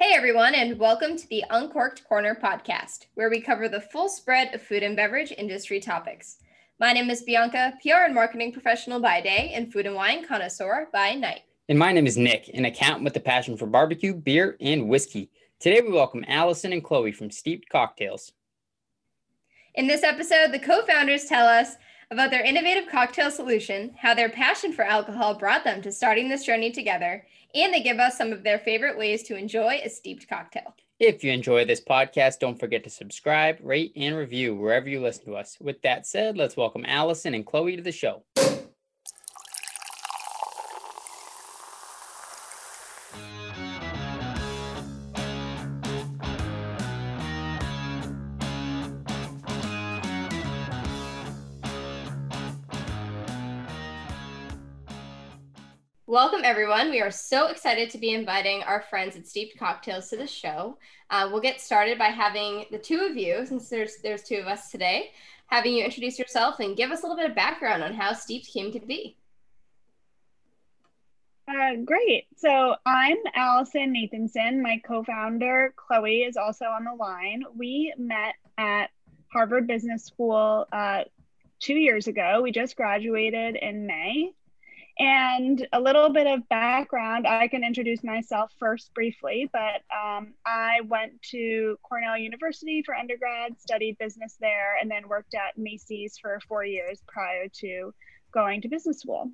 Hey everyone, and welcome to the Uncorked Corner podcast, where we cover the full spread of food and beverage industry topics. My name is Bianca, PR and marketing professional by day and food and wine connoisseur by night. And my name is Nick, an accountant with a passion for barbecue, beer, and whiskey. Today we welcome Alison and Chloe from Steep't Cocktails. In this episode, the co founders tell us about their innovative cocktail solution, how their passion for alcohol brought them to starting this journey together, and they give us some of their favorite ways to enjoy a Steep't cocktail. If you enjoy this podcast, don't forget to subscribe, rate, and review wherever you listen to us. With that said, let's welcome Alison and Chloe to the show. Welcome, everyone. We are so excited to be inviting our friends at Steep't Cocktails to the show. Uh, we'll get started by having the two of you, since there's there's two of us today, having you introduce yourself and give us a little bit of background on how Steep't came to be. Uh, great. So I'm Alison Nathanson. My co-founder Chloe is also on the line. We met at Harvard Business School uh, two years ago. We just graduated in May and a little bit of background I can introduce myself first briefly, but um, I went to Cornell University for undergrad, studied business there, and then worked at Macy's for four years prior to going to business school.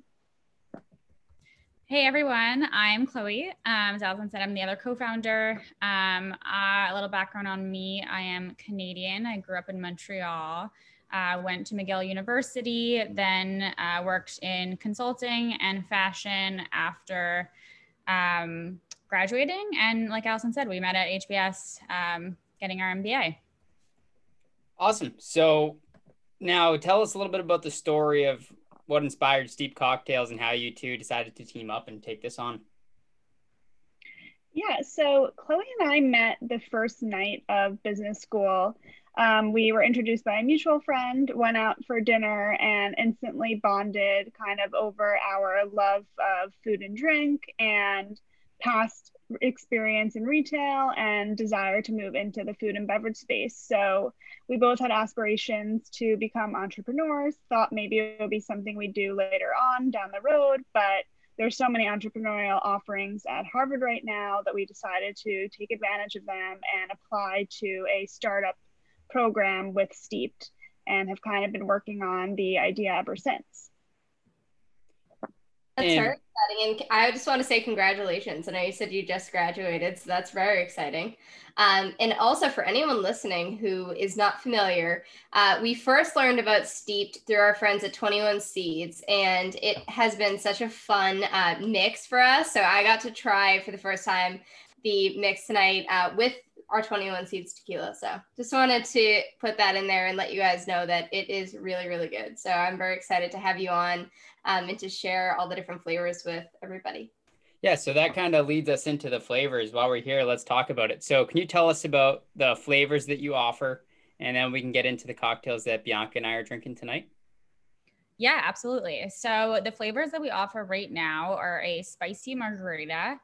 Hey everyone, I'm Chloe. Um, as Alison said, I'm the other co-founder. Um, uh, a little background on me: I am Canadian. I grew up in Montreal uh, went to McGill University, then uh, worked in consulting and fashion after um, graduating. And like Alison said, we met at HBS um, getting our MBA. Awesome. So now tell us a little bit about the story of what inspired Steep't Cocktails and how you two decided to team up and take this on. Yeah, so Chloe and I met the first night of business school um, we were introduced by a mutual friend, went out for dinner, and instantly bonded kind of over our love of food and drink and past experience in retail and desire to move into the food and beverage space. So we both had aspirations to become entrepreneurs, thought maybe it would be something we'd do later on down the road, but there's so many entrepreneurial offerings at Harvard right now that we decided to take advantage of them and apply to a startup program with Steep't and have kind of been working on the idea ever since. That's and, very exciting. And I just want to say congratulations. I know you said you just graduated, so that's very exciting. Um, and also for anyone listening who is not familiar, uh, we first learned about Steep't through our friends at 21 Seeds, and it has been such a fun uh, mix for us. So I got to try for the first time the mix tonight uh, with our 21 Seeds tequila. So just wanted to put that in there and let you guys know that it is really, really good. So I'm very excited to have you on um, and to share all the different flavors with everybody. Yeah, so that kind of leads us into the flavors. While we're here, let's talk about it. So, can you tell us about the flavors that you offer? And then we can get into the cocktails that Bianca and I are drinking tonight. Yeah, absolutely. So, the flavors that we offer right now are a spicy margarita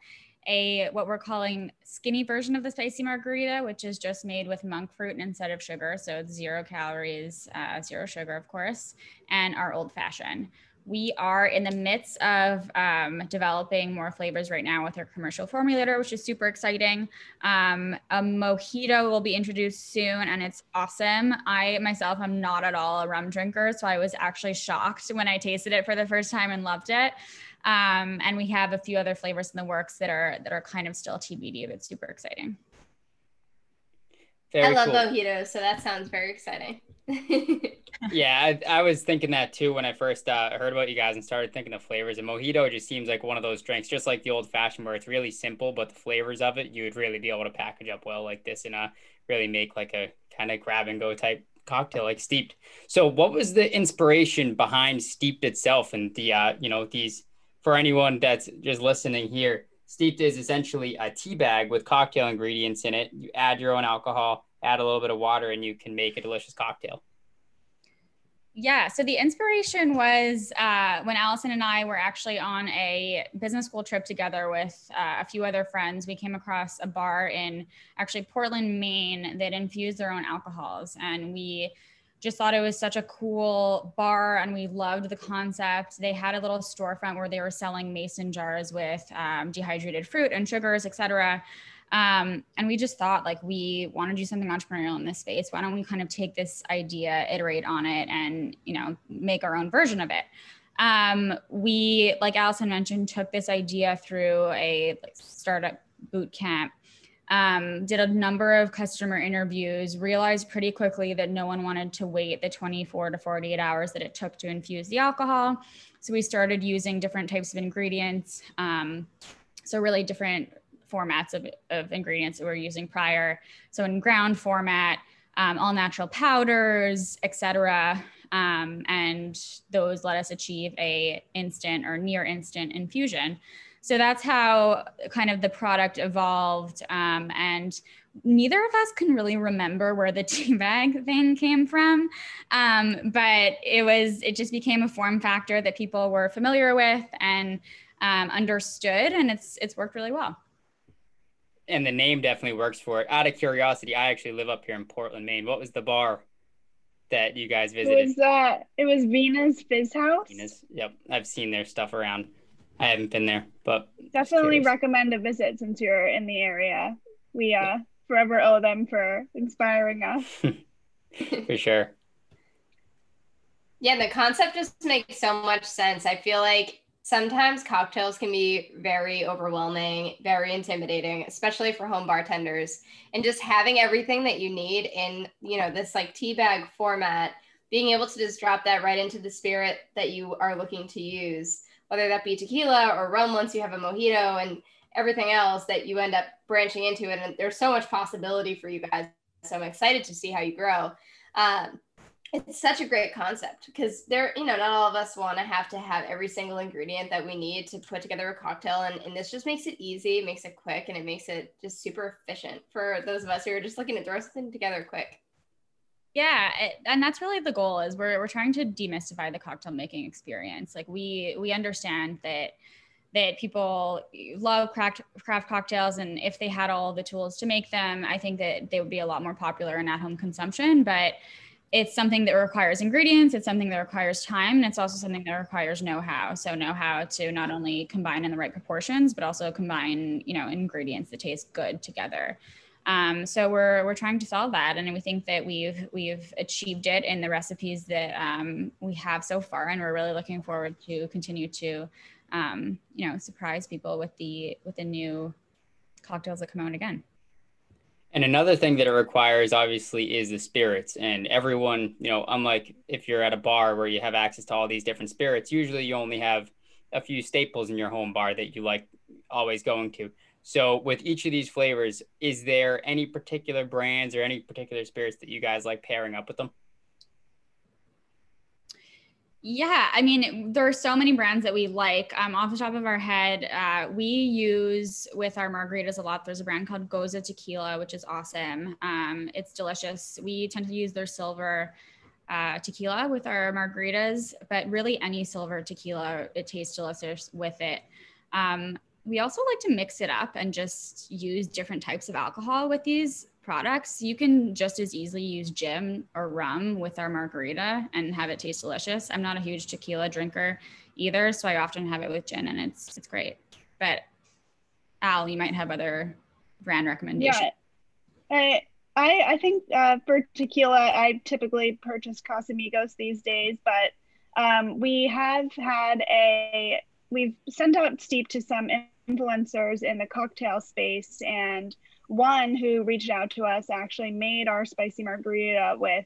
a what we're calling skinny version of the spicy margarita, which is just made with monk fruit instead of sugar. So it's zero calories, uh, zero sugar, of course, and our old fashioned. We are in the midst of um, developing more flavors right now with our commercial formulator, which is super exciting. Um, a mojito will be introduced soon, and it's awesome. I myself am not at all a rum drinker, so I was actually shocked when I tasted it for the first time and loved it. Um, and we have a few other flavors in the works that are that are kind of still TBD, but super exciting. Very I love cool. mojitos, so that sounds very exciting. yeah, I, I, was thinking that too when I first uh, heard about you guys and started thinking of flavors. And mojito just seems like one of those drinks, just like the old fashioned, where it's really simple, but the flavors of it you would really be able to package up well like this and uh, really make like a kind of grab and go type cocktail like Steep't. So, what was the inspiration behind Steep't itself and the uh, you know these for anyone that's just listening here, Steep't is essentially a tea bag with cocktail ingredients in it. You add your own alcohol, add a little bit of water, and you can make a delicious cocktail. Yeah, so the inspiration was uh, when Alison and I were actually on a business school trip together with uh, a few other friends. We came across a bar in actually Portland, Maine that infused their own alcohols. And we just thought it was such a cool bar and we loved the concept. They had a little storefront where they were selling mason jars with um, dehydrated fruit and sugars, et cetera. Um, and we just thought like we want to do something entrepreneurial in this space. Why don't we kind of take this idea, iterate on it, and you know make our own version of it? Um, we, like Alison mentioned, took this idea through a like, startup boot camp. Um, did a number of customer interviews, realized pretty quickly that no one wanted to wait the 24 to 48 hours that it took to infuse the alcohol. So we started using different types of ingredients. Um, so really different formats of, of ingredients that we're using prior. So in ground format, um, all natural powders, etc. Um, and those let us achieve a instant or near instant infusion. So that's how kind of the product evolved. Um, and neither of us can really remember where the tea bag thing came from. Um, but it was, it just became a form factor that people were familiar with and um, understood, and it's it's worked really well and the name definitely works for it. Out of curiosity, I actually live up here in Portland, Maine. What was the bar that you guys visited? It was uh, it was Vena's Fizz House. Vena's, yep, I've seen their stuff around. I haven't been there, but definitely recommend a visit since you're in the area. We uh forever owe them for inspiring us. for sure. Yeah, the concept just makes so much sense. I feel like sometimes cocktails can be very overwhelming, very intimidating, especially for home bartenders. And just having everything that you need in, you know, this like tea bag format, being able to just drop that right into the spirit that you are looking to use, whether that be tequila or rum once you have a mojito and everything else that you end up branching into it. And there's so much possibility for you guys. So I'm excited to see how you grow. Um, it's such a great concept because there you know not all of us want to have to have every single ingredient that we need to put together a cocktail and, and this just makes it easy makes it quick and it makes it just super efficient for those of us who are just looking to throw something together quick yeah it, and that's really the goal is we're, we're trying to demystify the cocktail making experience. Like we we understand that that people love craft craft cocktails and if they had all the tools to make them i think that they would be a lot more popular in at home consumption but it's something that requires ingredients it's something that requires time and it's also something that requires know-how. So know-how to not only combine in the right proportions but also combine you know ingredients that taste good together um, so we're we're trying to solve that and we think that we've we've achieved it in the recipes that um, we have so far and we're really looking forward to continue to um, you know surprise people with the with the new cocktails that come out again and another thing that it requires, obviously, is the spirits. And everyone, you know, unlike if you're at a bar where you have access to all these different spirits, usually you only have a few staples in your home bar that you like always going to. So, with each of these flavors, is there any particular brands or any particular spirits that you guys like pairing up with them? Yeah, I mean, there are so many brands that we like. Um, off the top of our head, uh, we use with our margaritas a lot. There's a brand called Goza Tequila, which is awesome. Um, it's delicious. We tend to use their silver uh, tequila with our margaritas, but really any silver tequila, it tastes delicious with it. Um, we also like to mix it up and just use different types of alcohol with these products, you can just as easily use gin or rum with our margarita and have it taste delicious. I'm not a huge tequila drinker either, so I often have it with gin and it's it's great. But Al, you might have other brand recommendations. Yeah. I I, I think uh, for tequila, I typically purchase Casamigos these days, but um, we have had a we've sent out Steep't to some influencers in the cocktail space and one who reached out to us actually made our spicy margarita with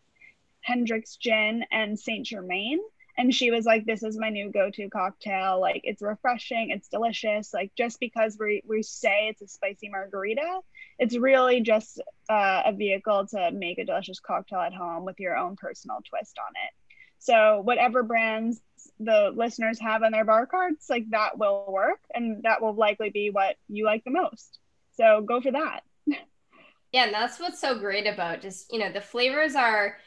Hendrick's gin and Saint Germain. And she was like, This is my new go to cocktail. Like, it's refreshing, it's delicious. Like, just because we, we say it's a spicy margarita, it's really just uh, a vehicle to make a delicious cocktail at home with your own personal twist on it. So, whatever brands the listeners have on their bar cards, like that will work. And that will likely be what you like the most. So, go for that. Yeah, and that's what's so great about just, you know, the flavors are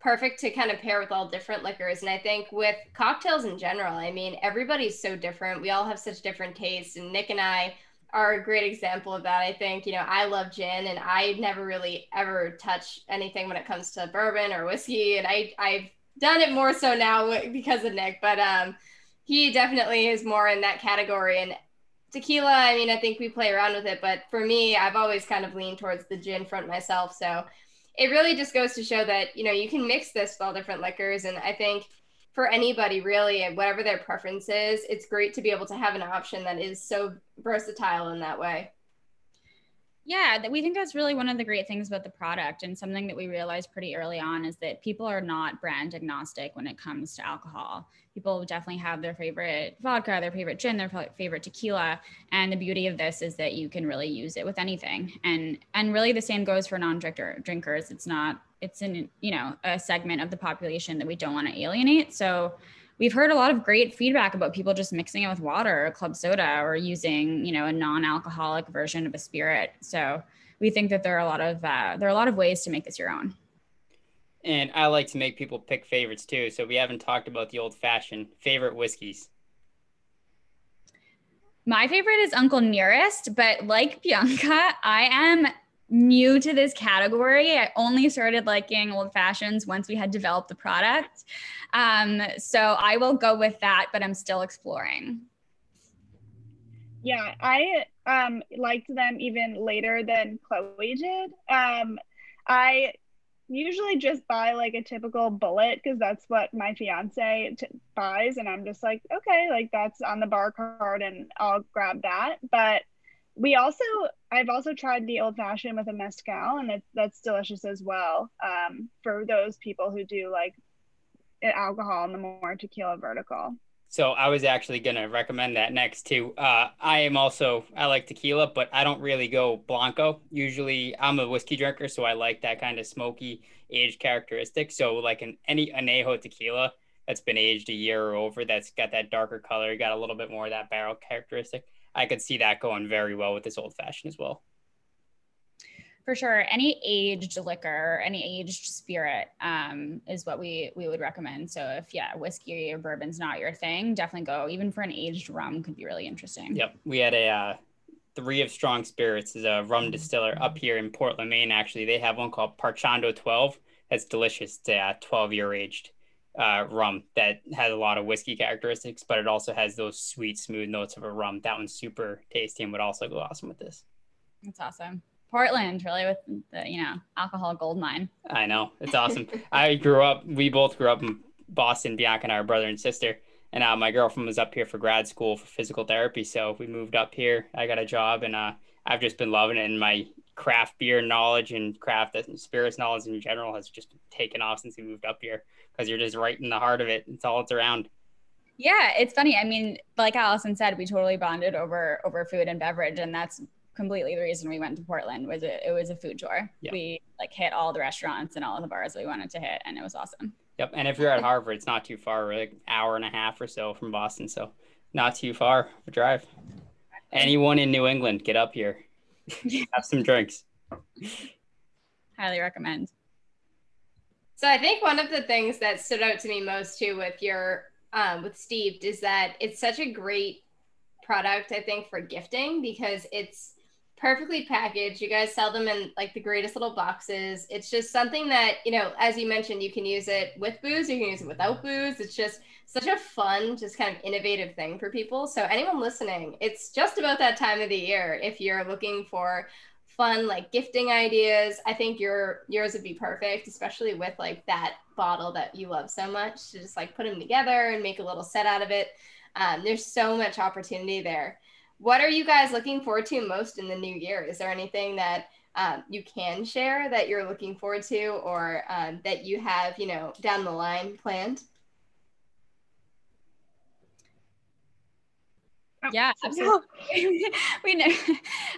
perfect to kind of pair with all different liquors. And I think with cocktails in general, I mean, everybody's so different. We all have such different tastes. And Nick and I are a great example of that. I think, you know, I love gin and I never really ever touch anything when it comes to bourbon or whiskey. And I, I've done it more so now because of Nick, but um, he definitely is more in that category. And tequila, I mean, I think we play around with it, but for me, I've always kind of leaned towards the gin front myself. So it really just goes to show that, you know, you can mix this with all different liquors. And I think for anybody really, whatever their preference is, it's great to be able to have an option that is so versatile in that way. Yeah, we think that's really one of the great things about the product, and something that we realized pretty early on is that people are not brand agnostic when it comes to alcohol. People definitely have their favorite vodka, their favorite gin, their favorite tequila, and the beauty of this is that you can really use it with anything. And and really, the same goes for non-drinker drinkers. It's not it's in you know a segment of the population that we don't want to alienate. So we've heard a lot of great feedback about people just mixing it with water or club soda or using you know a non-alcoholic version of a spirit. So we think that there are a lot of uh, there are a lot of ways to make this your own. And i like to make people pick favorites too. So we haven't talked about the old fashioned favorite whiskeys. My favorite is uncle nearest but like bianca i am new to this category. I only started liking old fashions once we had developed the product. Um, so I will go with that, but I'm still exploring. Yeah, I um, liked them even later than Chloe did. Um, I usually just buy like a typical Bulleit because that's what my fiance t- buys, and I'm just like, okay, like that's on the bar card, and I'll grab that. But we also I've also tried the old fashioned with a mezcal, and it, that's delicious as well. Um, for those people who do like alcohol and the more tequila vertical. So I was actually gonna recommend that next too. Uh, I am also I like tequila, but I don't really go blanco. Usually I'm a whiskey drinker, so I like that kind of smoky age characteristic. So like an any anejo tequila that's been aged a year or over, that's got that darker color, got a little bit more of that barrel characteristic. I could see that going very well with this old fashioned as well. For sure, any aged liquor, any aged spirit um, is what we we would recommend. So if yeah, whiskey or bourbon's not your thing, definitely go. Even for an aged rum, could be really interesting. Yep, we had a uh, three of strong spirits is a rum distiller up here in Portland, Maine. Actually, they have one called Parchando Twelve. That's delicious. It's a twelve year aged uh, rum that has a lot of whiskey characteristics, but it also has those sweet, smooth notes of a rum. That one's super tasty and would also go awesome with this. That's awesome. Portland, really, with the you know alcohol gold mine. I know it's awesome. I grew up. We both grew up in Boston. Bianca and I are brother and sister. And uh, my girlfriend was up here for grad school for physical therapy, so we moved up here. I got a job, and uh, I've just been loving it. And my craft beer knowledge and craft and spirits knowledge in general has just taken off since we moved up here because you're just right in the heart of it. It's all it's around. Yeah, it's funny. I mean, like Alison said, we totally bonded over over food and beverage, and that's completely the reason we went to Portland. Was it? It was a food tour. Yeah. We like hit all the restaurants and all of the bars we wanted to hit, and it was awesome. Yep. And if you're at Harvard, it's not too far. We're like hour and a half or so from Boston, so not too far of a drive. Anyone in New England, get up here. Have some drinks. Highly recommend. So I think one of the things that stood out to me most too with your um, with Steve is that it's such a great product. I think for gifting because it's perfectly packaged. You guys sell them in like the greatest little boxes. It's just something that you know, as you mentioned, you can use it with booze. You can use it without booze. It's just such a fun, just kind of innovative thing for people. So anyone listening, it's just about that time of the year if you're looking for fun like gifting ideas. I think your yours would be perfect, especially with like that bottle that you love so much to just like put them together and make a little set out of it. Um, there's so much opportunity there. What are you guys looking forward to most in the new year? Is there anything that um, you can share that you're looking forward to or um, that you have, you know, down the line planned? Yeah, absolutely. we know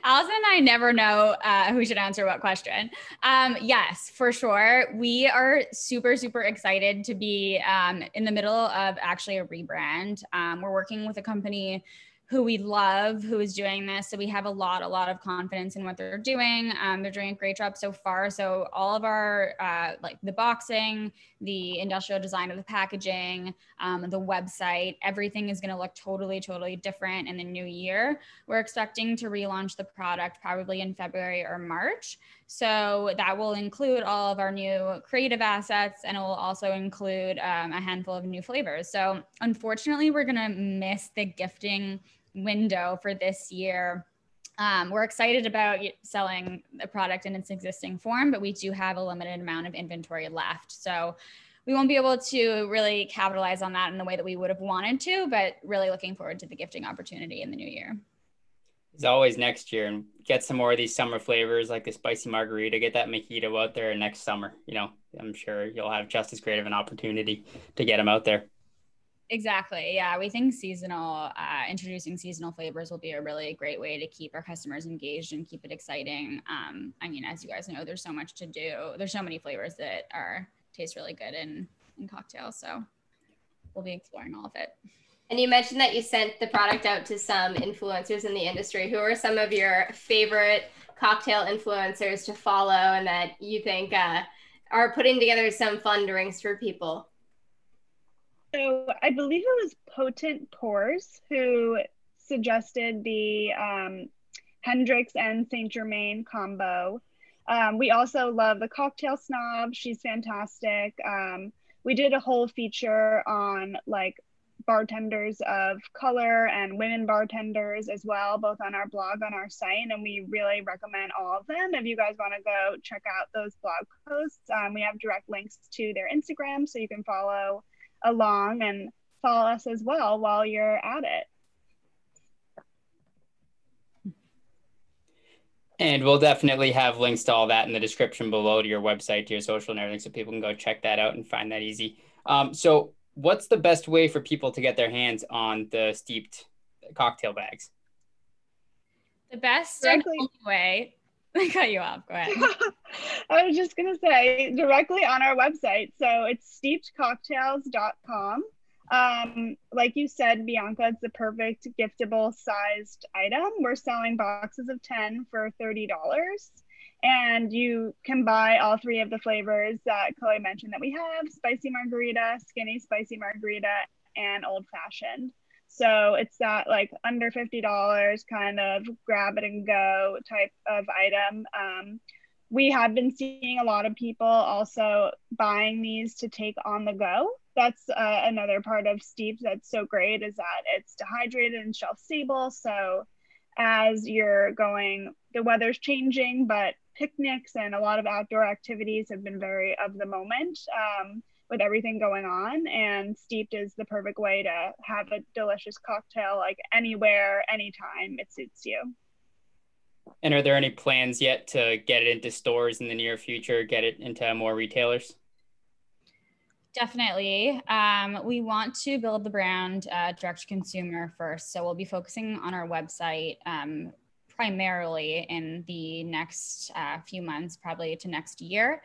Alison and I never know uh, who should answer what question. Um, yes, for sure. We are super, super excited to be um, in the middle of actually a rebrand. Um, we're working with a company who we love who is doing this. So we have a lot, a lot of confidence in what they're doing. Um, they're doing a great job so far. So all of our uh, like the boxing, the industrial design of the packaging, um, the website, everything is going to look totally, totally different in the new year. We're expecting to relaunch the product probably in February or March. So that will include all of our new creative assets and it will also include um, a handful of new flavors. So unfortunately, we're going to miss the gifting window for this year. Um, we're excited about selling the product in its existing form, but we do have a limited amount of inventory left. So we won't be able to really capitalize on that in the way that we would have wanted to, but really looking forward to the gifting opportunity in the new year. As always, next year and get some more of these summer flavors like the spicy margarita, get that mojito out there next summer. You know, I'm sure you'll have just as great of an opportunity to get them out there. Exactly. Yeah. We think seasonal, uh, introducing seasonal flavors will be a really great way to keep our customers engaged and keep it exciting. Um, I mean, as you guys know, there's so much to do. There's so many flavors that are taste really good in, in cocktails. So we'll be exploring all of it. And you mentioned that you sent the product out to some influencers in the industry. Who are some of your favorite cocktail influencers to follow and that you think uh, are putting together some fun drinks for people? So I believe it was Potent Pours who suggested the um, Hendrick's and Saint Germain combo. Um, we also love the Cocktail Snob. She's fantastic. Um, we did a whole feature on like bartenders of color and women bartenders as well, both on our blog on our site. And we really recommend all of them. If you guys want to go check out those blog posts, um, we have direct links to their Instagram so you can follow along and follow us as well while you're at it. And we'll definitely have links to all that in the description below to your website, to your social and everything, so people can go check that out and find that easy. Um, so, what's the best way for people to get their hands on the Steep't cocktail bags? The best way I cut you off. Go ahead. I was just going to say directly on our website. So it's steeptcocktails.com. Um, like you said, Bianca, it's the perfect giftable sized item. We're selling boxes of 10 for $30. And you can buy all three of the flavors that Chloe mentioned that we have spicy margarita, skinny spicy margarita, and old fashioned. So it's that like under $50 kind of grab it and go type of item. Um, we have been seeing a lot of people also buying these to take on the go. That's uh, another part of Steeps that's so great is that it's dehydrated and shelf stable. So as you're going, the weather's changing, but picnics and a lot of outdoor activities have been very of the moment. Um, with everything going on and Steep't is the perfect way to have a delicious cocktail like anywhere anytime it suits you and are there any plans yet to get it into stores in the near future get it into more retailers Definitely. Um, we want to build the brand uh, direct to consumer first. So we'll be focusing on our website um, primarily in the next uh, few months, probably to next year.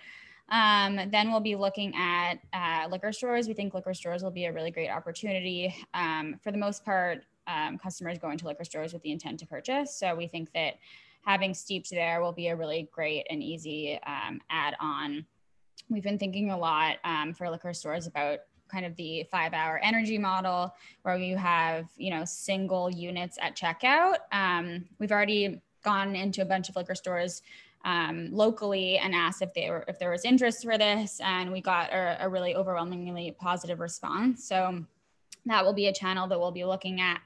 Um, then we'll be looking at uh, liquor stores. We think liquor stores will be a really great opportunity. Um, for the most part, um, customers go into liquor stores with the intent to purchase. So we think that having Steep't there will be a really great and easy um, add on. We've been thinking a lot um, for liquor stores about kind of the five hour energy model where you have you know single units at checkout um, we've already gone into a bunch of liquor stores um, locally and asked if they were if there was interest for this, and we got a, a really overwhelmingly positive response. So that will be a channel that we'll be looking at.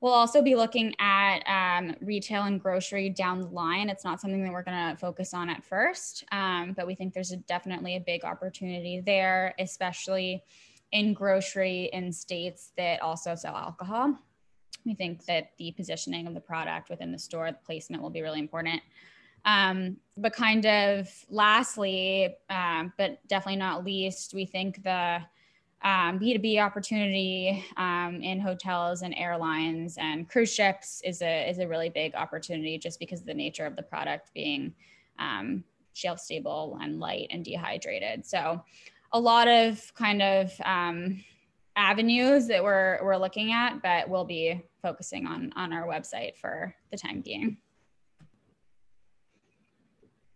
We'll also be looking at um, retail and grocery down the line. It's not something that we're going to focus on at first, um, but we think there's a, definitely a big opportunity there, especially in grocery in states that also sell alcohol. We think that the positioning of the product within the store, the placement will be really important. Um, but kind of lastly, um, but definitely not least, we think the um, B2B opportunity um, in hotels and airlines and cruise ships is a, is a really big opportunity just because of the nature of the product being um, shelf stable and light and dehydrated. So a lot of kind of um, avenues that we're we're looking at, but we'll be focusing on on our website for the time being.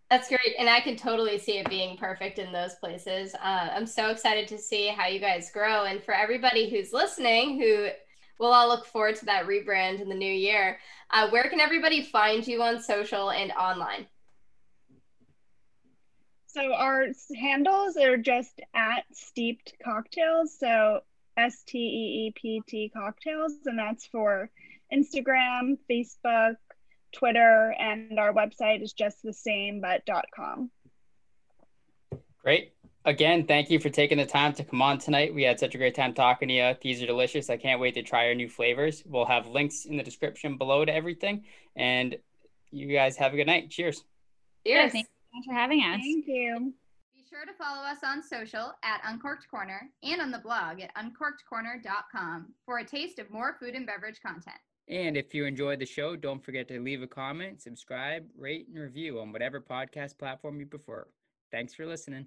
That's great. And I can totally see it being perfect in those places. Uh, I'm so excited to see how you guys grow. And for everybody who's listening, who we'll all look forward to that rebrand in the new year, uh, where can everybody find you on social and online? So our handles are just at Steep't cocktails. So S T E E P T cocktails. And that's for Instagram, Facebook, Twitter, and our website is just the same, but .com. Great. Again, thank you for taking the time to come on tonight. We had such a great time talking to you. These are delicious. I can't wait to try our new flavors. We'll have links in the description below to everything. And you guys have a good night. Cheers. Cheers. Thank you for having us. Thank you. Be sure to follow us on social at Uncorked Corner and on the blog at uncorkedcorner.com for a taste of more food and beverage content. And if you enjoyed the show, don't forget to leave a comment, subscribe, rate, and review on whatever podcast platform you prefer. Thanks for listening.